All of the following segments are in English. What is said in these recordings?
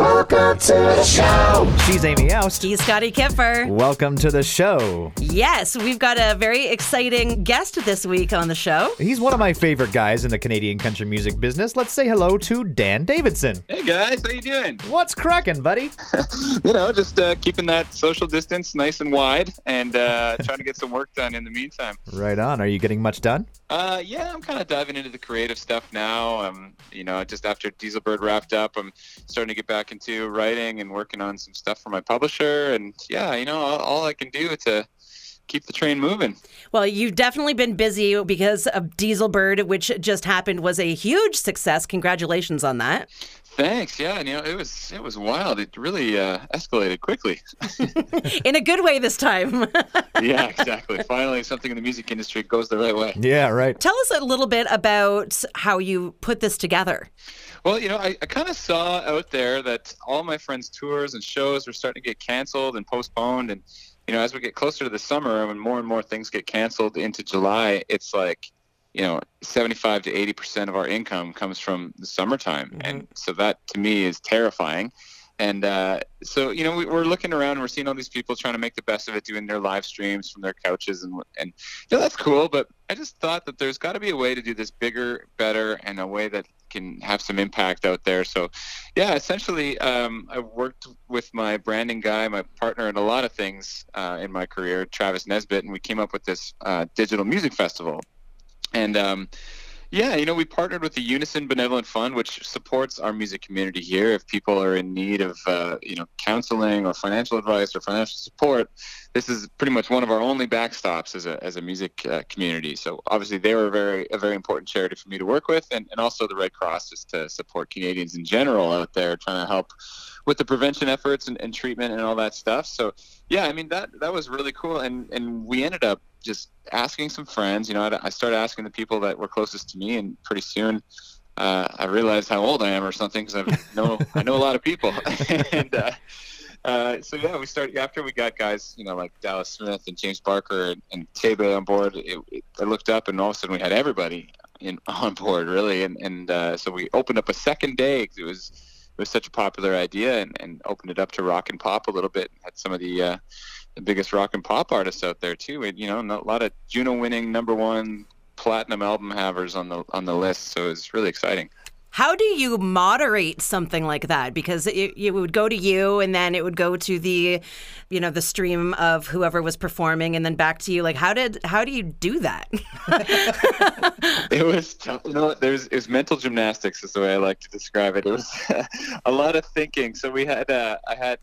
Welcome to the show. She's Amy Aust. He's Scotty Kipfer. Welcome to the show. Yes, we've got a very exciting guest this week on the show. He's one of my favorite guys in the Canadian country music business. Let's say hello to Dan Davidson. Hey guys, how you doing? What's cracking, buddy? You know, just uh, keeping that social distance nice and wide, and uh, trying to get some work done in the meantime. Right on. Are you getting much done? Uh, yeah, I'm kind of diving into the creative stuff now. Um, you know, just after Dieselbird wrapped up, I'm starting to get back into writing and working on some stuff for my publisher. And yeah, you know, all, all I can do to keep the train moving. Well, you've definitely been busy because of Dieselbird, which just happened, was a huge success. Congratulations on that. Thanks. Yeah, and you know, it was it was wild. It really uh, escalated quickly. In a good way this time. yeah, exactly. Finally, something in the music industry goes the right way. Yeah, right. Tell us a little bit about how you put this together. Well, you know, I, I kind of saw out there that all my friends' tours and shows were starting to get canceled and postponed. And, you know, as we get closer to the summer, and when more and more things get canceled into July, it's like, you know, 75 to 80% of our income comes from the summertime. Mm-hmm. And so that to me is terrifying. And uh, so, you know, we, we're looking around and we're seeing all these people trying to make the best of it, doing their live streams from their couches. And, and you know, that's cool. But I just thought that there's got to be a way to do this bigger, better, and a way that can have some impact out there. So, yeah, essentially, um, I worked with my branding guy, my partner in a lot of things uh, in my career, Travis Nesbitt, and we came up with this uh, digital music festival. And um, yeah, you know, we partnered with the Unison Benevolent Fund, which supports our music community here. If people are in need of, uh, you know, counseling or financial advice or financial support, this is pretty much one of our only backstops as a, as a music uh, community. So obviously, they were very a very important charity for me to work with, and, and also the Red Cross just to support Canadians in general out there trying to help with the prevention efforts and, and treatment and all that stuff. So yeah, I mean that that was really cool, and and we ended up just asking some friends. You know, I, I started asking the people that were closest to me, and pretty soon. Uh, I realized how old I am, or something, because I know I know a lot of people, and uh, uh, so yeah, we started after we got guys, you know, like Dallas Smith and James Barker and, and Tebey on board. It, it, I looked up, and all of a sudden we had everybody in on board, really, and and uh, so we opened up a second day. 'cause it was it was such a popular idea, and, and opened it up to rock and pop a little bit. Had some of the uh, biggest rock and pop artists out there too. And, you know, a lot of Juno-winning number one platinum album havers on the on the list. So it's really exciting. How do you moderate something like that? Because it, it would go to you, and then it would go to the, you know, the stream of whoever was performing, and then back to you. Like, how did how do you do that? it was, you know, there's it was mental gymnastics is the way I like to describe it. It was a lot of thinking. So we had, uh, I had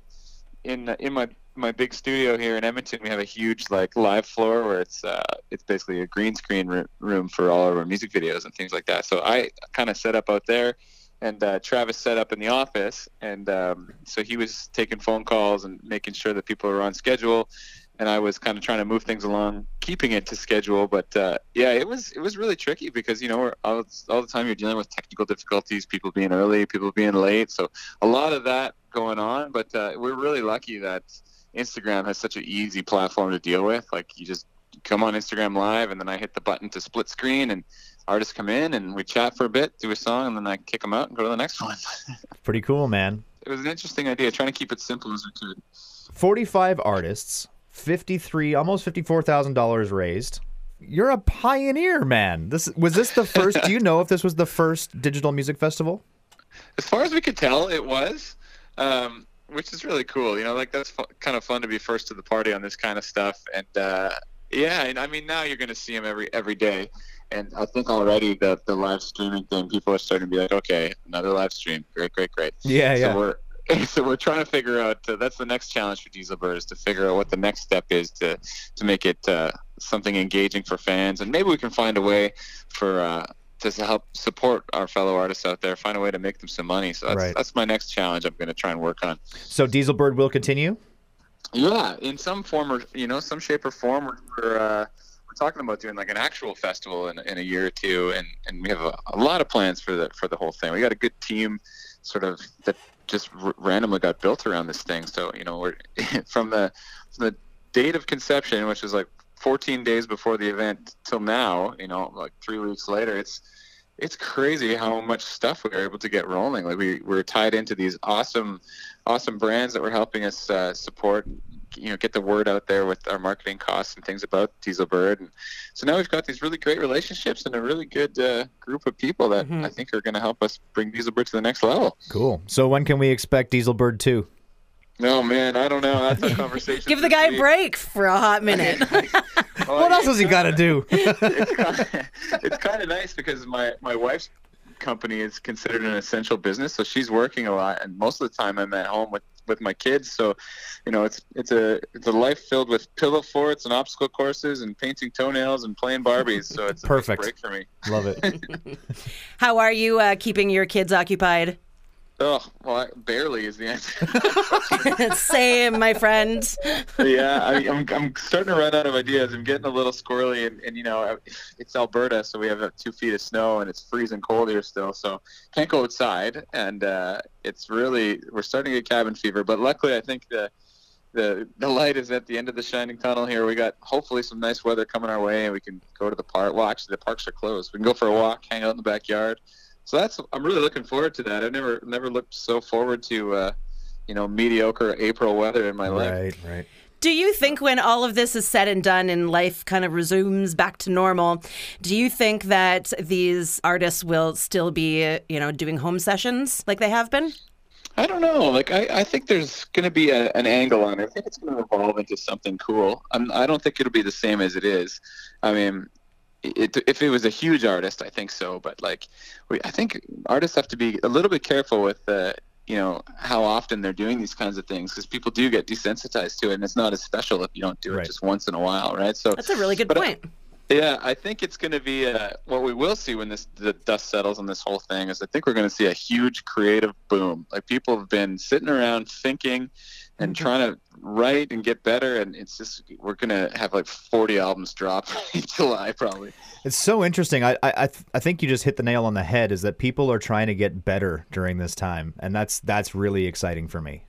in in my my big studio here in Edmonton, we have a huge like live floor where it's uh, it's basically a green screen r- room for all of our music videos and things like that. So I kind of set up out there, and uh, Travis set up in the office, and um, so he was taking phone calls and making sure that people were on schedule, and I was kind of trying to move things along, keeping it to schedule. But uh, yeah, it was it was really tricky because you know all, all the time you're dealing with technical difficulties, people being early, people being late, so a lot of that going on. But uh, we're really lucky that Instagram has such an easy platform to deal with. Like you just come on Instagram live and then I hit the button to split screen and artists come in and we chat for a bit, do a song, and then I kick them out and go to the next one. Pretty cool, man. It was an interesting idea, trying to keep it simple as we could. 45 artists, 53, almost $54,000 raised. You're a pioneer, man. This was this the first? do you know if this was the first digital music festival? As far as we could tell, it was. Um, which is really cool. You know, like that's fu- kind of fun to be first to the party on this kind of stuff. And uh, yeah, and I mean now you're going to see them every every day. And I think already the the live streaming thing, people are starting to be like, okay, another live stream, great, great, great. Yeah, so yeah. We're, so we're trying to figure out. Uh, that's the next challenge for Dieselbird is to figure out what the next step is to to make it uh, something engaging for fans, and maybe we can find a way for. To help support our fellow artists out there, find a way to make them some money. So that's, Right. that's my next challenge. I'm going to try and work on. So Dieselbird will continue. Yeah, in some form or you know, some shape or form, we're we're, uh, we're talking about doing like an actual festival in, in a year or two, and, and we have a, a lot of plans for the for the whole thing. We got a good team, sort of that just r- randomly got built around this thing. So you know, we're from the from the date of conception, which is like 14 days before the event, till now, you know, like three weeks later, it's it's crazy how much stuff we were able to get rolling. Like we we're tied into these awesome, awesome brands that were helping us uh, support, you know, get the word out there with our marketing costs and things about Diesel Bird. And so now we've got these really great relationships and a really good uh, group of people that I think are going to help us bring Diesel Bird to the next level. Cool. So when can we expect Diesel Bird 2? No, man, I don't know. That's a conversation. Give the this guy a break for a hot minute. Well, What else has he got to do? it's kind of, it's kind of nice because my my wife's company is considered an essential business, so she's working a lot, and most of the time I'm at home with with my kids. So, you know, it's it's a it's a life filled with pillow forts and obstacle courses and painting toenails and playing Barbies. So it's a nice Perfect. break for me. Love it. How are you uh, keeping your kids occupied? Oh, well, barely is the answer. Same, my friend. yeah, I, I'm I'm starting to run out of ideas. I'm getting a little squirrely, and, and you know, it's Alberta, so we have uh, two feet of snow, and it's freezing cold here still, so can't go outside, and uh, it's really we're starting to get cabin fever. But luckily, I think the the the light is at the end of the shining tunnel here. We got hopefully some nice weather coming our way, and we can go to the park. Well, actually, the parks are closed. We can go for a walk, hang out in the backyard. So that's I'm really looking forward to that. I've never never looked so forward to. Uh, you know, mediocre April weather in my life. right, right. Do you think when all of this is said and done and life kind of resumes back to normal, do you think that these artists will still be, you know, doing home sessions like they have been? I don't know. Like, I, I think there's going to be a, an angle on it. I think it's going to evolve into something cool. I'm, I don't think it'll be the same as it is. I mean, it, if it was a huge artist, I think so. But like, we, I think artists have to be a little bit careful with, uh, you know, how often they're doing these kinds of things because people do get desensitized to it, and it's not as special if you don't do it Right. just once in a while, right? So That's a really good But I- point. Yeah, I think it's going to be uh, what we will see when this the dust settles on this whole thing is I think we're going to see a huge creative boom. Like people have been sitting around thinking and trying to write and get better, and it's just we're going to have like 40 albums drop in July probably. It's so interesting. I I I, th- I think you just hit the nail on the head. Is that people are trying to get better during this time, and that's that's really exciting for me.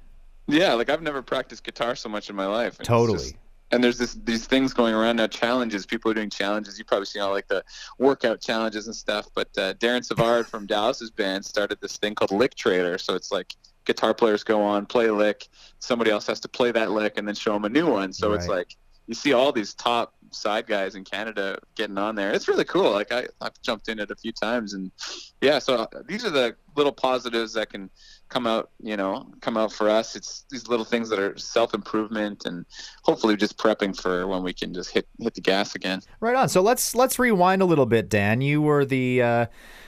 Yeah, like I've never practiced guitar so much in my life. Totally. And there's this these things going around now, challenges. People are doing challenges. You probably seen all like the workout challenges and stuff. But uh, Darren Savard from Dallas's band started this thing called Lick Trader. So it's like guitar players go on, play a lick, somebody else has to play that lick, and then show them a new one. So it's like you see all these top side guys in Canada getting on there. It's really cool. Like I, I've jumped in it a few times, and yeah. So these are the little positives that can come out. You know, come out for us. It's these little things that are self improvement, and hopefully just prepping for when we can just hit hit the gas again. Right on. So let's let's rewind a little bit, Dan. You were the uh,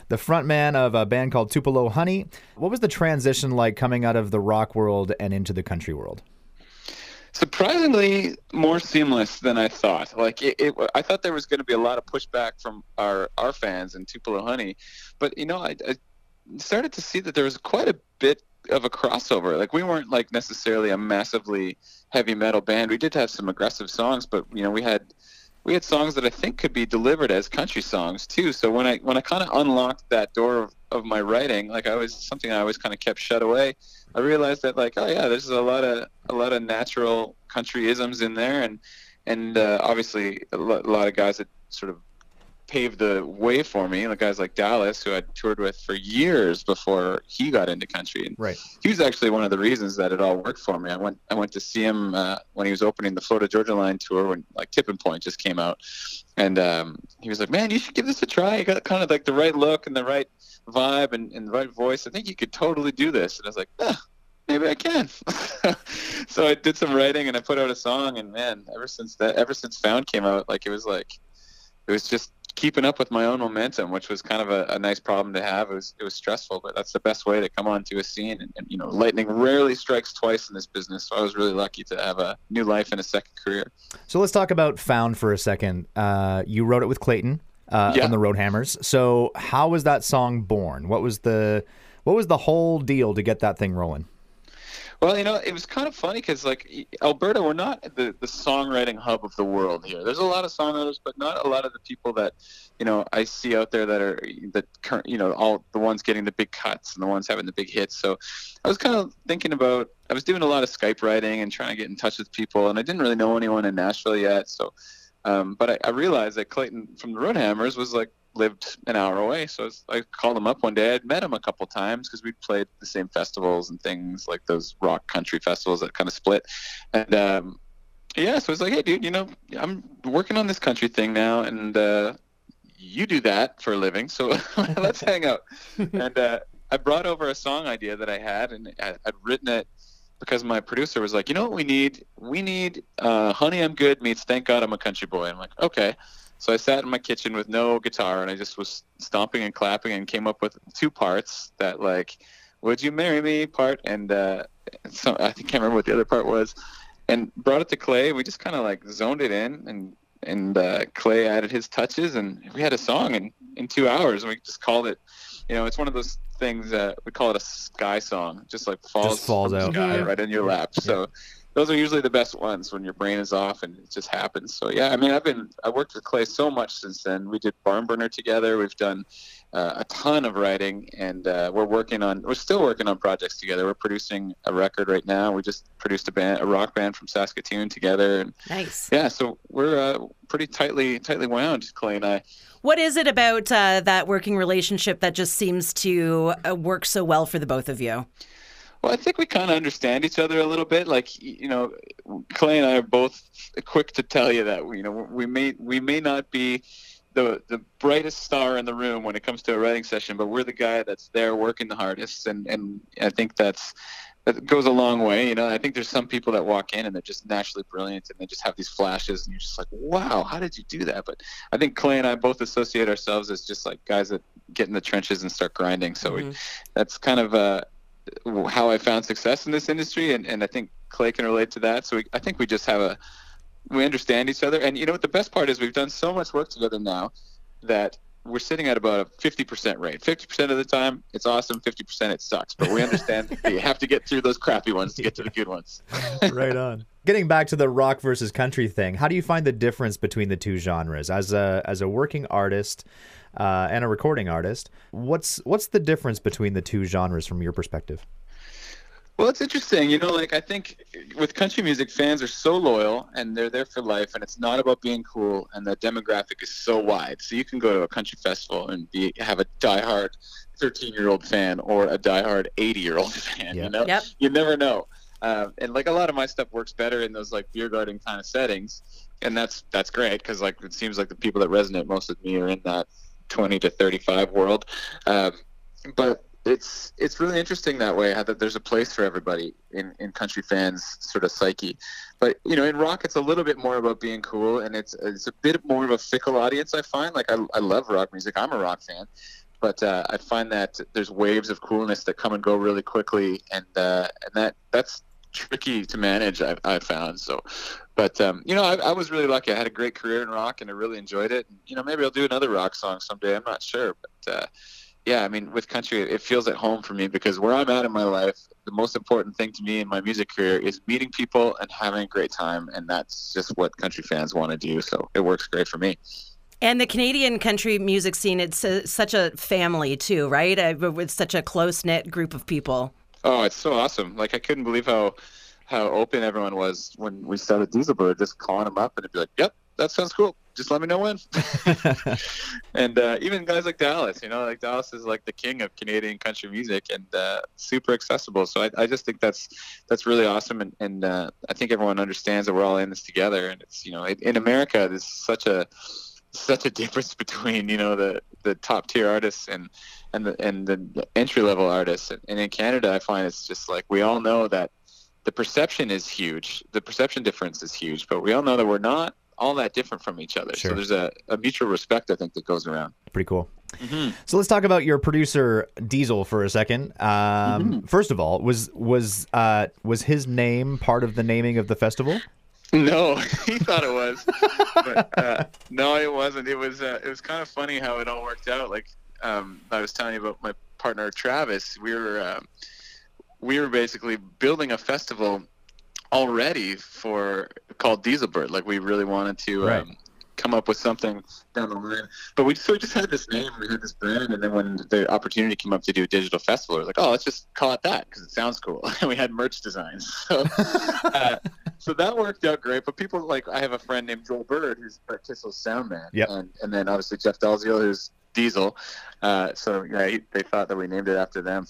the front man of a band called Tupelo Honey. What was the transition like coming out of the rock world and into the country world? surprisingly more seamless than I thought. Like it, it I thought there was going to be a lot of pushback from our our fans in Tupelo Honey, but you know, I, I started to see that there was quite a bit of a crossover. Like we weren't like necessarily a massively heavy metal band. We did have some aggressive songs, but you know, we had we had songs that I think could be delivered as country songs too. So when I when I kind of unlocked that door of, of my writing, like I was something I always kind of kept shut away. I realized that like oh yeah, there's a lot of a lot of natural country isms in there, and and uh, obviously a lo- a lot of guys that sort of paved the way for me, like guys like Dallas, who I toured with for years before he got into country, and Right. he was actually one of the reasons that it all worked for me. I went I went to see him uh, when he was opening the Florida Georgia Line tour when like Tipping Point just came out, and um, he was like, "Man, you should give this a try. You got kind of like the right look and the right vibe and, and the right voice. I think you could totally do this." And I was like. Maybe I can. so I did some writing and I put out a song and man, ever since that, ever since Found came out, like it was like, it was just keeping up with my own momentum, which was kind of a, a nice problem to have. It was it was stressful, but that's the best way to come onto a scene. And, and you know, lightning rarely strikes twice in this business, so I was really lucky to have a new life and a second career. So let's talk about Found for a second. Uh, you wrote it with Clayton uh, Yeah. on the Roadhammers. So how was that song born? What was the what was the whole deal to get that thing rolling? Well, you know, it was kind of funny because, like, Alberta, we're not the, the songwriting hub of the world here. There's a lot of songwriters, but not a lot of the people that, you know, I see out there that are that current, you know, all the ones getting the big cuts and the ones having the big hits. So, I was kind of thinking about. I was doing a lot of Skype writing and trying to get in touch with people, and I didn't really know anyone in Nashville yet. So, um, but I, I realized that Clayton from the Roadhammers was like lived an hour away. So I, was, I called him up one day. I'd met him a couple times because we'd played the same festivals and things like those rock country festivals that kind of split. And um, yeah, so I was like, hey, dude, you know, I'm working on this country thing now, and uh, you do that for a living, so let's hang out. And uh, I brought over a song idea that I had, and I, I'd written it because my producer was like, you know what we need? We need uh, "Honey I'm Good" meets "Thank God I'm a Country Boy." I'm like, okay. So I sat in my kitchen with no guitar, and I just was stomping and clapping, and came up with two parts that like, "Would you marry me?" part, and uh, so I can't remember what the other part was, and brought it to Clay. We just kind of like zoned it in, and and uh, Clay added his touches, and we had a song in in two hours. And we just called it, you know, it's one of those things that we call it a sky song, just like falls, Just falls out. sky Yeah. right in your lap. So those are usually the best ones when your brain is off and it just happens. So yeah, I mean, I've been I worked with Clay so much since then. We did Barn Burner together. We've done uh, a ton of writing, and uh, we're working on we're still working on projects together. We're producing a record right now. We just produced a band, a rock band from Saskatoon together, and Nice. yeah, so we're uh, pretty tightly tightly wound, Clay and I. What is it about uh, that working relationship that just seems to uh, work so well for the both of you? Well, I think we kind of understand each other a little bit. Like, you know, Clay and I are both quick to tell you that you know we may we may not be the the brightest star in the room when it comes to a writing session, but we're the guy that's there working the hardest, and and I think that's that goes a long way. You know, I think there's some people that walk in and they're just naturally brilliant, and they just have these flashes, and you're just like, wow, how did you do that? But I think Clay and I both associate ourselves as just like guys that get in the trenches and start grinding. So we, that's kind of uh, how I found success in this industry, and, and I think Clay can relate to that. So we, I think we just have a we understand each other, and you know what the best part is? We've done so much work together now that we're sitting at about a 50% rate. 50% of the time, it's awesome. 50% it sucks. But we understand that you have to get through those crappy ones to get to the good ones. right on. Getting back to the rock versus country thing, how do you find the difference between the two genres as a as a working artist uh, and a recording artist? What's what's the difference between the two genres from your perspective? Well, it's interesting. You know, like I think with country music, fans are so loyal and they're there for life, and it's not about being cool. And the demographic is so wide. So you can go to a country festival and be have a diehard 13 year old fan or a diehard 80 year old fan. Yeah. You know, Yep. you never know. Um, and like a lot of my stuff works better in those like beer garden kind of settings, and that's that's great because like it seems like the people that resonate most with me are in that 20 to 35 world. Um, but it's it's really interesting that way how that there's a place for everybody in in country fans sort of psyche. But you know in rock it's a little bit more about being cool and it's it's a bit more of a fickle audience i find. Like i, I love rock music. I'm a rock fan. But uh, i find that there's waves of coolness that come and go really quickly and uh, and that that's tricky to manage i i found so. But um, you know I, I was really lucky. I had a great career in rock and i really enjoyed it. And, you know maybe i'll do another rock song someday. I'm not sure. But uh, yeah, I mean, with country, it feels at home for me because where I'm at in my life, the most important thing to me in my music career is meeting people and having a great time, and that's just what country fans want to do. So it works great for me. And the Canadian country music scene, it's a, such a family too, right? Uh, It's such a close knit group of people. Oh, it's so awesome! Like I couldn't believe how how open everyone was when we started Dieselbird. Just calling them up and it'd be like, "Yep, that sounds cool. Just let me know when." and uh, even guys like Dallas, you know, like Dallas is like the king of Canadian country music and uh, super accessible. So I, I just think that's that's really awesome, and, and uh, I think everyone understands that we're all in this together. And it's you know, in, in America, there's such a such a difference between you know the the top tier artists and and the and the entry level artists. And, and in Canada, I find it's just like we all know that the perception is huge. The perception difference is huge, but we all know that we're not all that different from each other. Sure. So there's a, a mutual respect, I think, that goes around. Pretty cool. So let's talk about your producer Diesel for a second. Um, First of all, was was uh, was his name part of the naming of the festival? No, he thought it was, but uh, no, it wasn't. It was uh, it was kind of funny how it all worked out. Like um, I was telling you about my partner Travis. We were um, we were basically building a festival already for called Dieselbird. Like we really wanted to Right. um, come up with something down the line. But we so we just had this name, we had this brand, and then when the opportunity came up to do a digital festival, we were like, oh, let's just call it that because it sounds cool. and we had merch designs. So, uh, so that worked out great. But people like I have a friend named Joel Bird who's Brett Kissel's sound man, Yep. and and then obviously Jeff Dalziel who's Diesel. Uh, so yeah, he, they thought that we named it after them.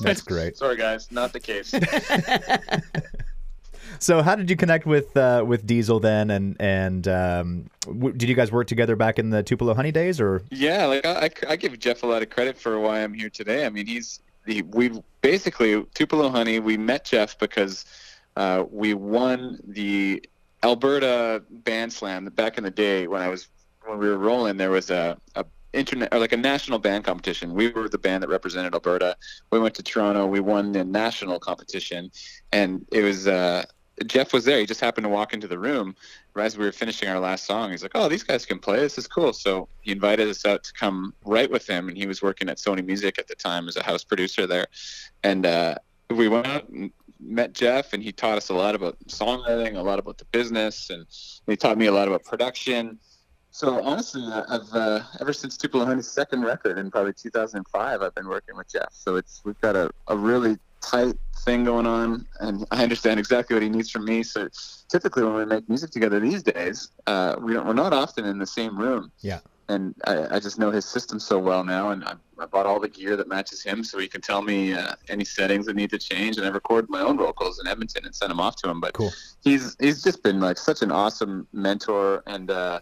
That's great. Sorry, guys, not the case. So, how did you connect with uh, with Diesel then? And and um, w- did you guys work together back in the Tupelo Honey days, or Yeah, like I, I, give Jeff a lot of credit for why I'm here today. I mean, he's he, we basically Tupelo Honey. We met Jeff because uh, we won the Alberta Band Slam back in the day when I was when we were rolling. There was a, a internet or like a national band competition. We were the band that represented Alberta. We went to Toronto. We won the national competition, and it was. Uh, Jeff was there. He just happened to walk into the room as we were finishing our last song. He's like, "Oh, these guys can play. This is cool." So he invited us out to come write with him, and he was working at Sony Music at the time as a house producer there. And uh, we went out and met Jeff, and he taught us a lot about songwriting, a lot about the business, and he taught me a lot about production. So honestly, I've uh, ever since Tupelo Honey's second record in probably 2005, I've been working with Jeff. So it's we've got a, a really tight thing going on, and I understand exactly what he needs from me. So typically, when we make music together these days, uh, we don't, we're not often in the same room. Yeah. And I, I just know his system so well now, and I, I bought all the gear that matches him, so he can tell me uh, any settings that need to change. And I record my own vocals in Edmonton and send them off to him. But Cool. he's he's just been like such an awesome mentor, and uh,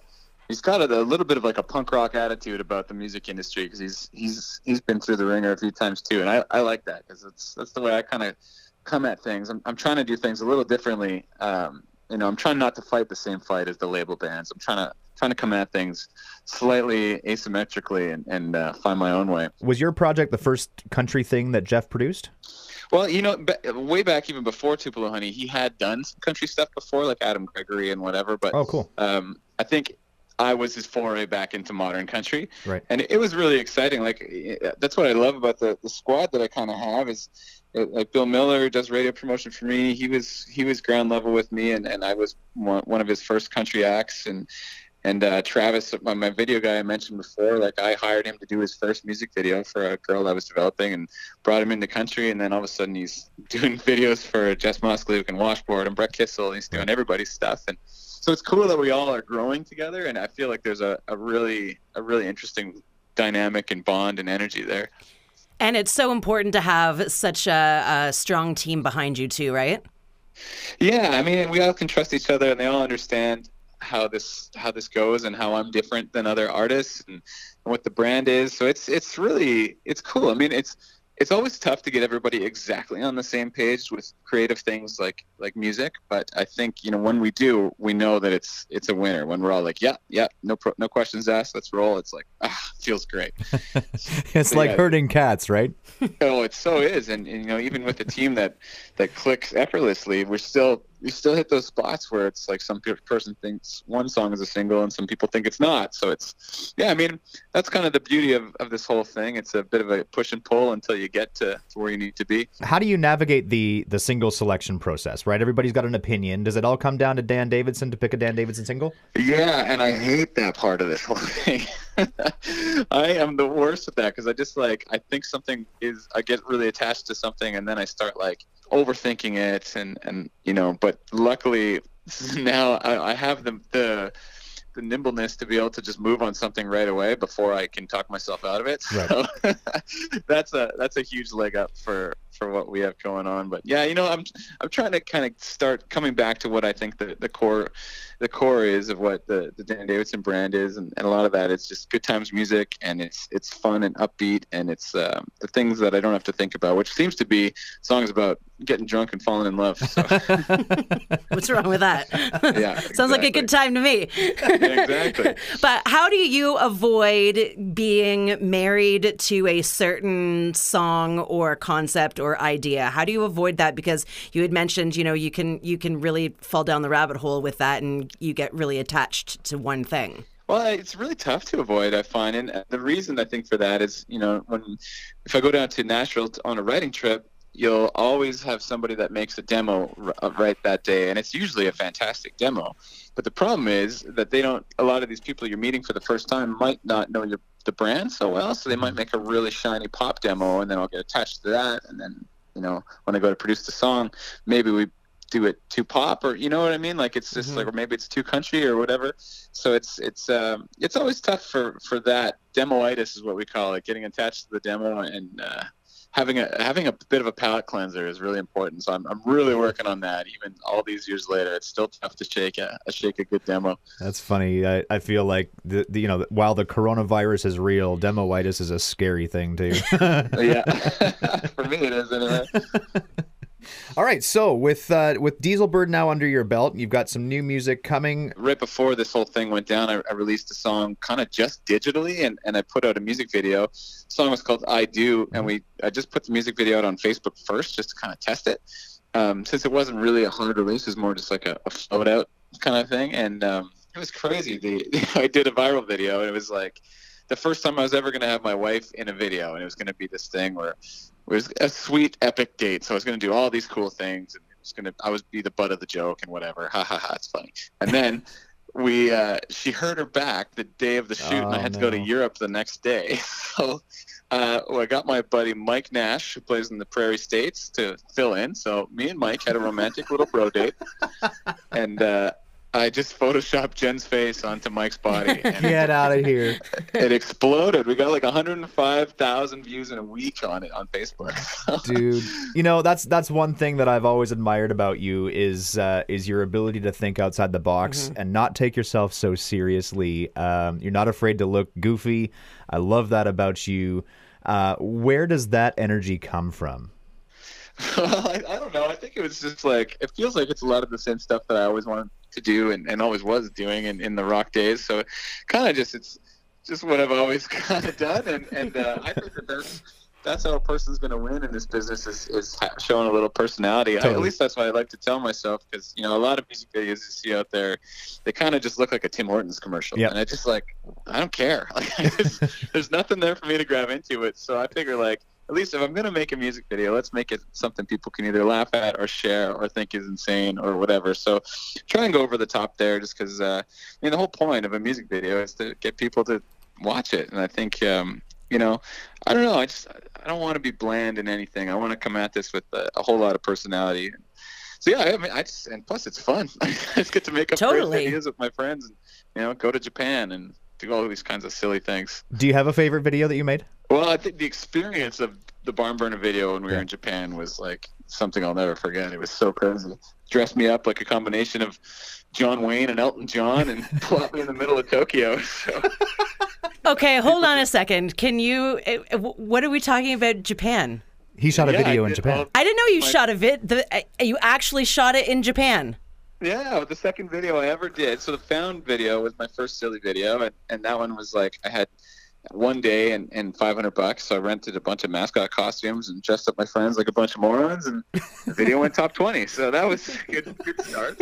he's got a, a little bit of like a punk rock attitude about the music industry because he's he's he's been through the ringer a few times too, and I, I like that because it's that's the way I kind of come at things. I'm I'm trying to do things a little differently. Um, you know, I'm trying not to fight the same fight as the label bands. I'm trying to trying to come at things slightly asymmetrically and and uh, find my own way. was your project the first country thing that Jeff produced? Well, you know, ba- way back even before Tupelo Honey, he had done some country stuff before, like Adam Gregory and whatever. But Oh, cool. um, I think I was his foray back into modern country, Right. and it was really exciting. Like that's what I love about the, the squad that I kind of have is uh, like Bill Miller does radio promotion for me. He was he was ground level with me, and, and I was one, one of his first country acts, and and uh, Travis, my, my video guy I mentioned before, like I hired him to do his first music video for a girl I was developing, and brought him into country, and then all of a sudden he's doing videos for Jess Moskaluke and Washboard and Brett Kissel, and he's doing everybody's stuff, and so it's cool that we all are growing together, and I feel like there's a, a really a really interesting dynamic and bond and energy there. And it's so important to have such a, a strong team behind you too, right? Yeah, I mean, we all can trust each other, and they all understand how this how this goes and how I'm different than other artists and, and what the brand is. So it's it's really it's cool. I mean, it's it's always tough to get everybody exactly on the same page with creative things like like music. But I think you know when we do, we know that it's it's a winner. When we're all like, yeah, yeah, no pro- no questions asked, let's roll. It's like ah, feels great. It's like Yeah. herding cats, right? Oh, it so is, and, and you know, even with a team that that clicks effortlessly, we're still we still hit those spots where it's like some person thinks one song is a single and some people think it's not. So it's yeah, I mean, that's kind of the beauty of, of this whole thing. It's a bit of a push and pull until you get to, to where you need to be. How do you navigate the the single selection process? Right, everybody's got an opinion. Does it all come down to Dan Davidson to pick a Dan Davidson single? Yeah, and I hate that part of this whole thing. I am the worst at that because I just like I think something is I get really attached to something and then I start like overthinking it and and you know. But luckily now I, I have the the the nimbleness to be able to just move on something right away before I can talk myself out of it. Right. So that's a that's a huge leg up for for what we have going on. But yeah, you know, I'm I'm trying to kind of start coming back to what I think the, the core the core is of what the, the Dan Davidson brand is, and, and a lot of that is just good times music, and it's it's fun and upbeat, and it's um, the things that I don't have to think about, which seems to be songs about getting drunk and falling in love. So, What's wrong with that? Yeah, Sounds like a good time to me. exactly. But how do you avoid being married to a certain song or concept or idea? How do you avoid that? Because you had mentioned, you know, you can you can really fall down the rabbit hole with that, and you get really attached to one thing. Well, it's really tough to avoid, I find, and the reason I think for that is, you know, when if I go down to Nashville on a writing trip, you'll always have somebody that makes a demo uh, right that day, and it's usually a fantastic demo. But the problem is that they don't. A lot of these people you're meeting for the first time might not know your the brand so well, so they might make a really shiny pop demo, and then I'll get attached to that, and then you know when I go to produce the song, maybe we do it too pop or you know what I mean? Like it's just Mm-hmm. like or maybe it's too country or whatever. So it's it's um, it's always tough for for that demoitis is what we call it, getting attached to the demo and. Uh, Having a having a bit of a palate cleanser is really important, so I'm, I'm really working on that. Even all these years later, it's still tough to shake a, a shake a good demo. That's funny. I, I feel like the, the you know while the coronavirus is real, demoitis is a scary thing too. yeah, for me it is anyway. All right, so with uh, with Dieselbird now under your belt, you've got some new music coming. right before this whole thing went down, I, I released a song kind of just digitally, and, and I put out a music video. The song was called "I Do," and we I just put the music video out on Facebook first, just to kind of test it. Um, since it wasn't really a hard release, it was more just like a, a float out kind of thing, and um, it was crazy. The I did a viral video, and it was like the first time I was ever going to have my wife in a video, and it was going to be this thing where it was a sweet epic date. So I was going to do all these cool things, and it was going to I was be the butt of the joke and whatever. Ha ha ha! It's funny. And then we uh, she hurt her back the day of the shoot, and I Oh, had to go to. Europe the next day. So uh, well, I got my buddy Mike Nash, who plays in the Prairie States, to fill in. So me and Mike had a romantic little bro date, and uh, I just photoshopped Jen's face onto Mike's body, and Get out of here. it exploded. We got like 105,000 views in a week on it on Facebook. dude. You know, that's that's one thing that I've always admired about you is uh, is your ability to think outside the box and not take yourself so seriously. Um, you're not afraid to look goofy. I love that about you. Uh, where does that energy come from? I, I don't know. I think it was just like it feels like it's a lot of the same stuff that I always wanted to do and, and always was doing in, in the rock days. So kind of just it's just what I've always kind of done, and and uh, I think that that's that's how a person's going to win in this business is, is showing a little personality. I, at least that's what I like to tell myself because you know a lot of music videos you see out there, they kind of just look like a Tim Hortons commercial, Yep. and I just like I don't care. Like there's nothing there for me to grab into it. So I figure like at least if I'm going to make a music video, let's make it something people can either laugh at or share or think is insane or whatever. So try and go over the top there just because, uh, I mean, the whole point of a music video is to get people to watch it. And I think, um, you know, I don't know. I just, I don't want to be bland in anything. I want to come at this with a, a whole lot of personality. So yeah, I mean, I just, and plus it's fun. I just get to make up great Totally. videos with my friends and, you know, go to Japan and do all these kinds of silly things. Do you have a favorite video that you made? Well, I think the experience of the barn burner video when we Yeah. were in Japan was like something I'll never forget. It was so crazy. Dressed me up like a combination of John Wayne and Elton John and plopped me in the middle of Tokyo. So Okay, hold on a second. Can you? uh, uh, What are we talking about? Japan? He shot a Yeah, video in Japan. all- I didn't know you My- shot a vid. The, uh, you actually shot it in Japan. yeah, the second video I ever did. So the found video was my first silly video, and, and that one was like I had one day and, and 500 bucks. So I rented a bunch of mascot costumes and dressed up my friends like a bunch of morons, and the video went top 20. So that was a good, good start.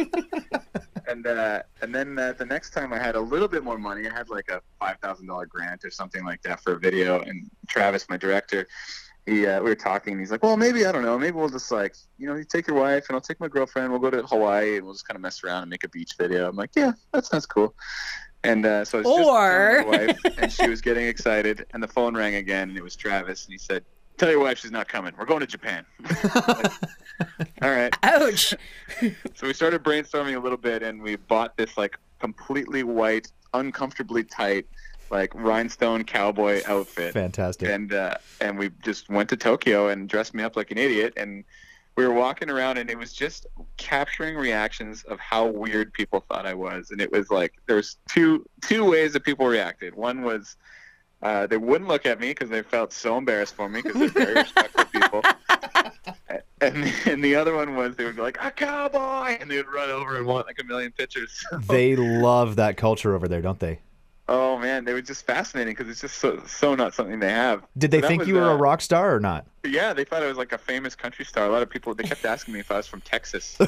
and uh, and then uh, the next time I had a little bit more money, I had like a five thousand dollar grant or something like that for a video. And Travis, my director, he uh, we were talking, he's like, "Well, maybe I don't know. Maybe we'll just like you know, you take your wife, and I'll take my girlfriend. We'll go to Hawaii, and we'll just kind of mess around and make a beach video." I'm like, "Yeah, that sounds cool." And uh, so I was just Or- telling my wife, and she was getting excited, and the phone rang again, and it was Travis, and he said. Tell your wife she's not coming. We're going to Japan. All right. Ouch. So we started brainstorming a little bit, and we bought this like completely white, uncomfortably tight, like rhinestone cowboy outfit, Fantastic. and uh, and we just went to Tokyo and dressed me up like an idiot, and we were walking around, and it was just capturing reactions of how weird people thought I was, and it was like there was two two ways that people reacted. One was. Uh, they wouldn't look at me because they felt so embarrassed for me because they're very respectful people. And, and the other one was they would be like a cowboy, and they would run over and want like a million pictures. They love that culture over there, don't they? Oh man, they were just fascinating because it's just so so not something they have. Did they So think was, you were a uh, rock star or not? Yeah, they thought I was like a famous country star. A lot of people they kept asking me if I was from Texas.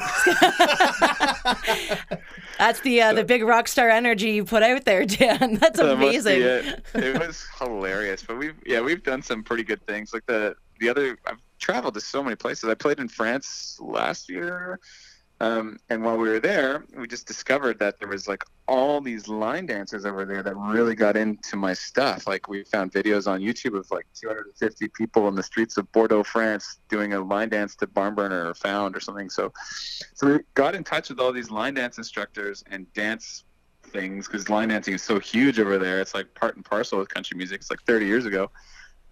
That's the uh, the big rock star energy you put out there, Dan. That's That must be amazing. it. It was hilarious. But we've yeah we've done some pretty good things. Like the the other I've traveled to so many places. I played in France last year. Um, and while we were there, we just discovered that there was like all these line dancers over there that really got into my stuff. Like we found videos on YouTube of like 250 people in the streets of Bordeaux, France, doing a line dance to Barn Burner or Found or something. So, so we got in touch with all these line dance instructors and dance things because line dancing is so huge over there. It's like part and parcel with country music. It's like 30 years ago.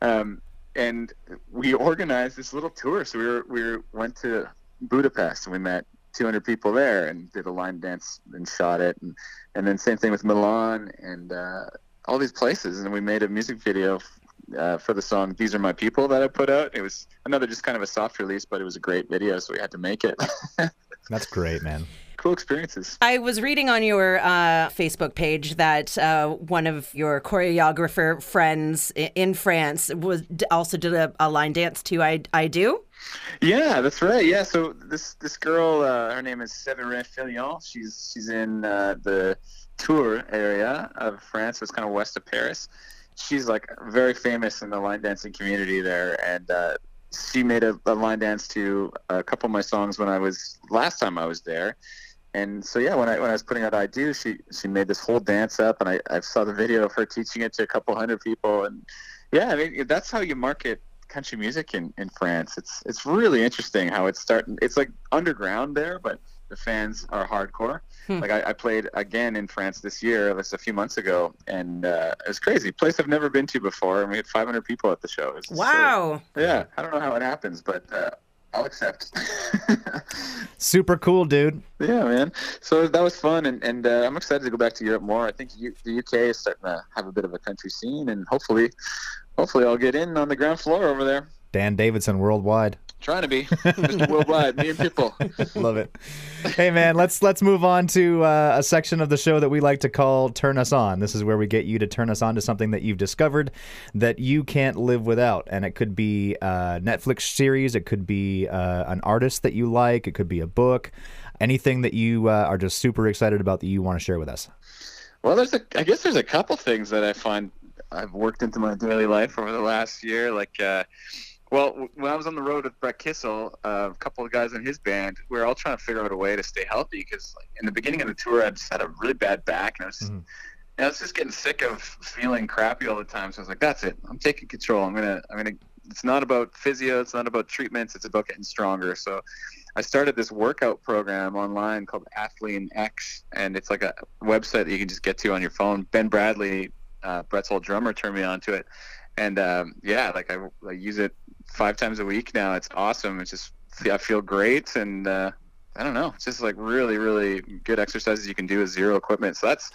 Um, and we organized this little tour. So we were, we were, went to Budapest and we met 200 people there and did a line dance and shot it and and then same thing with Milan and uh, all these places and we made a music video uh, for the song "These Are My People" that I put out. It was another just kind of a soft release, but it was a great video, so we had to make it. That's great, man. cool experiences. I was reading on your uh, Facebook page that uh, one of your choreographer friends in France was also did a, a line dance to "I I Do." Yeah, that's right. Yeah, so this this girl, uh, her name is Séverine Fillon. She's she's in uh, the Tours area of France. So it's kind of west of Paris. She's like very famous in the line dancing community there, and uh, she made a, a line dance to a couple of my songs when I was last time I was there. And so yeah, when I when I was putting out I Do, she she made this whole dance up, and I, I saw the video of her teaching it to a couple hundred people, and yeah, I mean that's how you market country music in, in France. It's it's really interesting how it's starting. It's like underground there, but the fans are hardcore. Like I, I played again in France this year, just a few months ago, and uh, it was crazy. Place I've never been to before, and we had 500 people at the show. It was just so- Wow. yeah, I don't know how it happens, but uh, I'll accept. Super cool, dude. yeah, man. So that was fun, and, and uh, I'm excited to go back to Europe more. I think U- the UK is starting to have a bit of a country scene, and hopefully, hopefully, I'll get in on the ground floor over there. Dan Davidson worldwide. Trying to be Mr. Worldwide, me and people. Love it. Hey man, let's let's move on to uh, a section of the show that we like to call "Turn Us On." This is where we get you to turn us on to something that you've discovered that you can't live without, and it could be a Netflix series, it could be uh, an artist that you like, it could be a book, anything that you uh, are just super excited about that you want to share with us. Well, there's a. I guess there's a couple things that I find I've worked into my daily life over the last year. Like, uh, well, when I was on the road with Brett Kissel, uh, a couple of guys in his band, we were all trying to figure out a way to stay healthy because, like, in the beginning of the tour, I just had a really bad back, and I was just, Mhm. and I was just getting sick of feeling crappy all the time. So I was like, "That's it. I'm taking control. I'm gonna. I'm gonna." It's not about physio. It's not about treatments. It's about getting stronger. So I started this workout program online called Athlean X, and it's like a website that you can just get to on your phone. Ben Bradley, uh, Brett's old drummer, turned me on to it, and um, yeah, like I, I use it five times a week now. It's awesome. It's just I feel great, and uh, I don't know. It's just like really, really good exercises you can do with zero equipment. So that's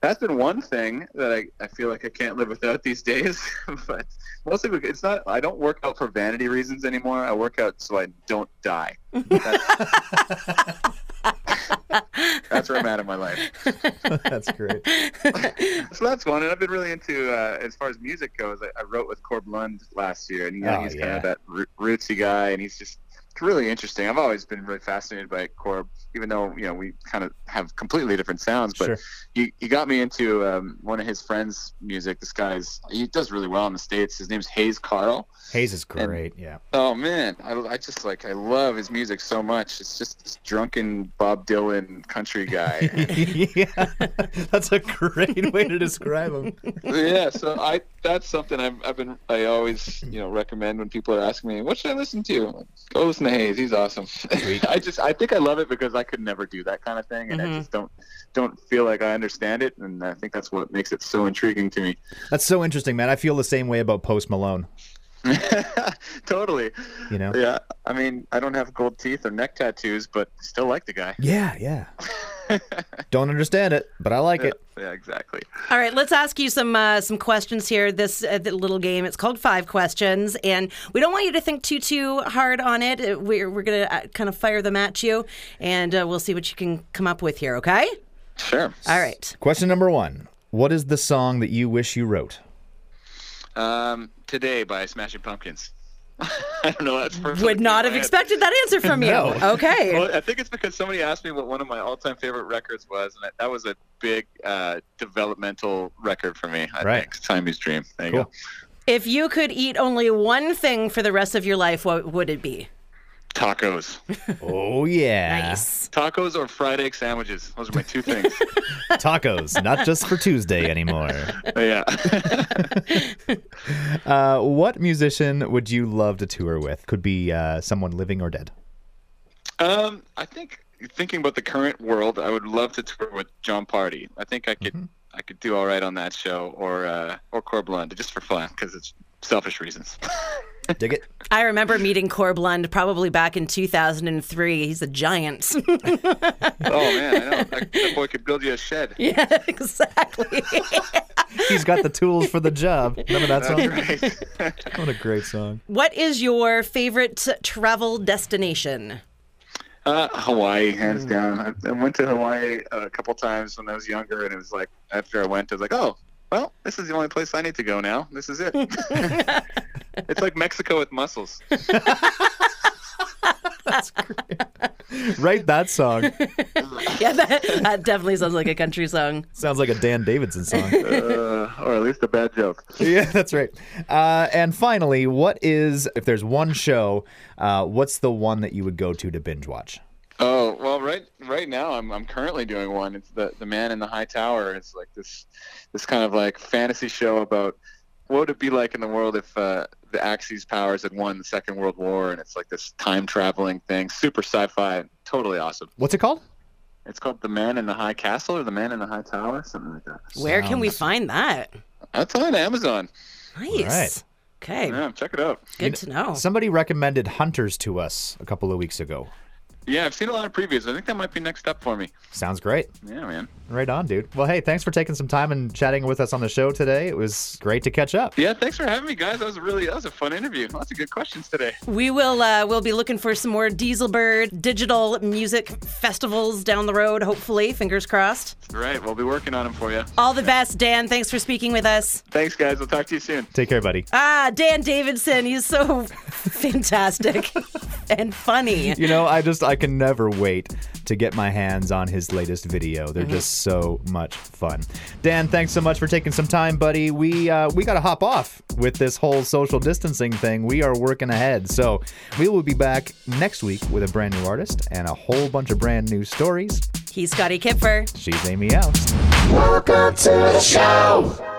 that's been one thing that I, I feel like I can't live without these days. but mostly because it's not. I don't work out for vanity reasons anymore. I work out so I don't die. That's, that's where I'm at in my life. That's great. so that's one. And I've been really into uh, as far as music goes. I, I wrote with Corb Lund last year, and you know, Oh, he's yeah. kind of that roo- rootsy guy, and he's just really interesting. I've always been really fascinated by Corb, even though you know we kind of have completely different sounds. But Sure. he, he got me into um, one of his friends' music. This guy's he does really well in the states. His name's Hayes Carll. Hayes is great. Yeah. Oh man, I, I just like I love his music so much. It's just this drunken Bob Dylan country guy. yeah, that's a great way to describe him. yeah, so I that's something I've, I've been I always you know recommend when people are asking me what should I listen to. Like, Go listen to Hayes, he's awesome. I just I think I love it because I could never do that kind of thing, and I mm-hmm. just don't don't feel like I understand it, and I think that's what makes it so intriguing to me. That's so interesting, man. I feel the same way about Post Malone. totally. You know? Yeah, I mean I don't have gold teeth or neck tattoos, but still like the guy. Yeah, yeah. Don't understand it, but I like it. Yeah, exactly. All right, let's ask you some uh, some questions here. This uh, the little game. It's called Five Questions, and we don't want you to think too too hard on it. Uh, We're we're gonna uh, kind of fire them at you, and uh, we'll see what you can come up with here. Okay? Sure. All right. Question number one What is the song that you wish you wrote? Um, today by Smashing Pumpkins. I don't know. That's the first one Would not have to my head. expected that answer from you. Okay. Well, I think it's because somebody asked me what one of my all-time favorite records was, and that, that was a big uh, developmental record for me. I Right. think Siamese Dream. There you Cool. go. If you could eat only one thing for the rest of your life, what would it be? Tacos. Oh yeah, Nice. Tacos or fried egg sandwiches. Those are my two things. tacos, not just for Tuesday anymore. yeah. Uh, what musician would you love to tour with? Could be uh, someone living or dead. um, I think thinking about the current world, I would love to tour with Jon Pardi. I think I could I could do all right on that show or uh, or Corb Lund just for fun because it's selfish reasons. Dig it. I remember meeting Corb Lund probably back in 2003. He's a giant. oh man, I know that, that boy could build you a shed. yeah, exactly. He's got the tools for the job. Remember that song? That's right. What a great song. what is your favorite travel destination? Uh, Hawaii, hands down. I, I went to Hawaii a couple times when I was younger, and it was like after I went, I was like, oh, well, this is the only place I need to go now. This is it. it's like Mexico with muscles. Write that song. Yeah, that, that definitely sounds like a country song. Sounds like a Dan Davidson song. Uh, or at least a bad joke. yeah, that's right. Uh, and finally, what is if there's one show, uh, what's the one that you would go to to binge watch? Oh well, right right now I'm I'm currently doing one. It's the the Man in the High Tower. It's like this this kind of like fantasy show about what would it be like in the world if uh, the Axis powers had won the Second World War, and it's like this time traveling thing, super sci-fi, totally awesome. What's it called? It's called The Man in the High Castle or The Man in the High Tower, something like that. Where can we find that? That's on Amazon. Nice. right. Okay, Yeah, check it out. good to know. Somebody recommended Hunters to us a couple of weeks ago. Yeah, I've seen a lot of previews. I think that might be next up for me. Sounds great. Yeah, man. Right on, dude. Well, hey, thanks for taking some time and chatting with us on the show today. It was great to catch up. Yeah, thanks for having me, guys. That was really that was a fun interview. Lots of good questions today. We will uh, we'll be looking for some more Dieselbird digital music festivals down the road. Hopefully, fingers crossed. Right, we'll be working on them for you. All the best, Dan. Thanks for speaking with us. Thanks, guys. We'll talk to you soon. Take care, buddy. Ah, Dan Davidson. He's so fantastic and funny. You know, I just I can never wait to get my hands on his latest video. They're just so much fun. Dan, thanks so much for taking some time, buddy. We uh, we got to hop off with this whole social distancing thing. We are working ahead, so we will be back next week with a brand new artist and a whole bunch of brand new stories. He's Scotty Kipfer. She's Amy Aust. Welcome to the show.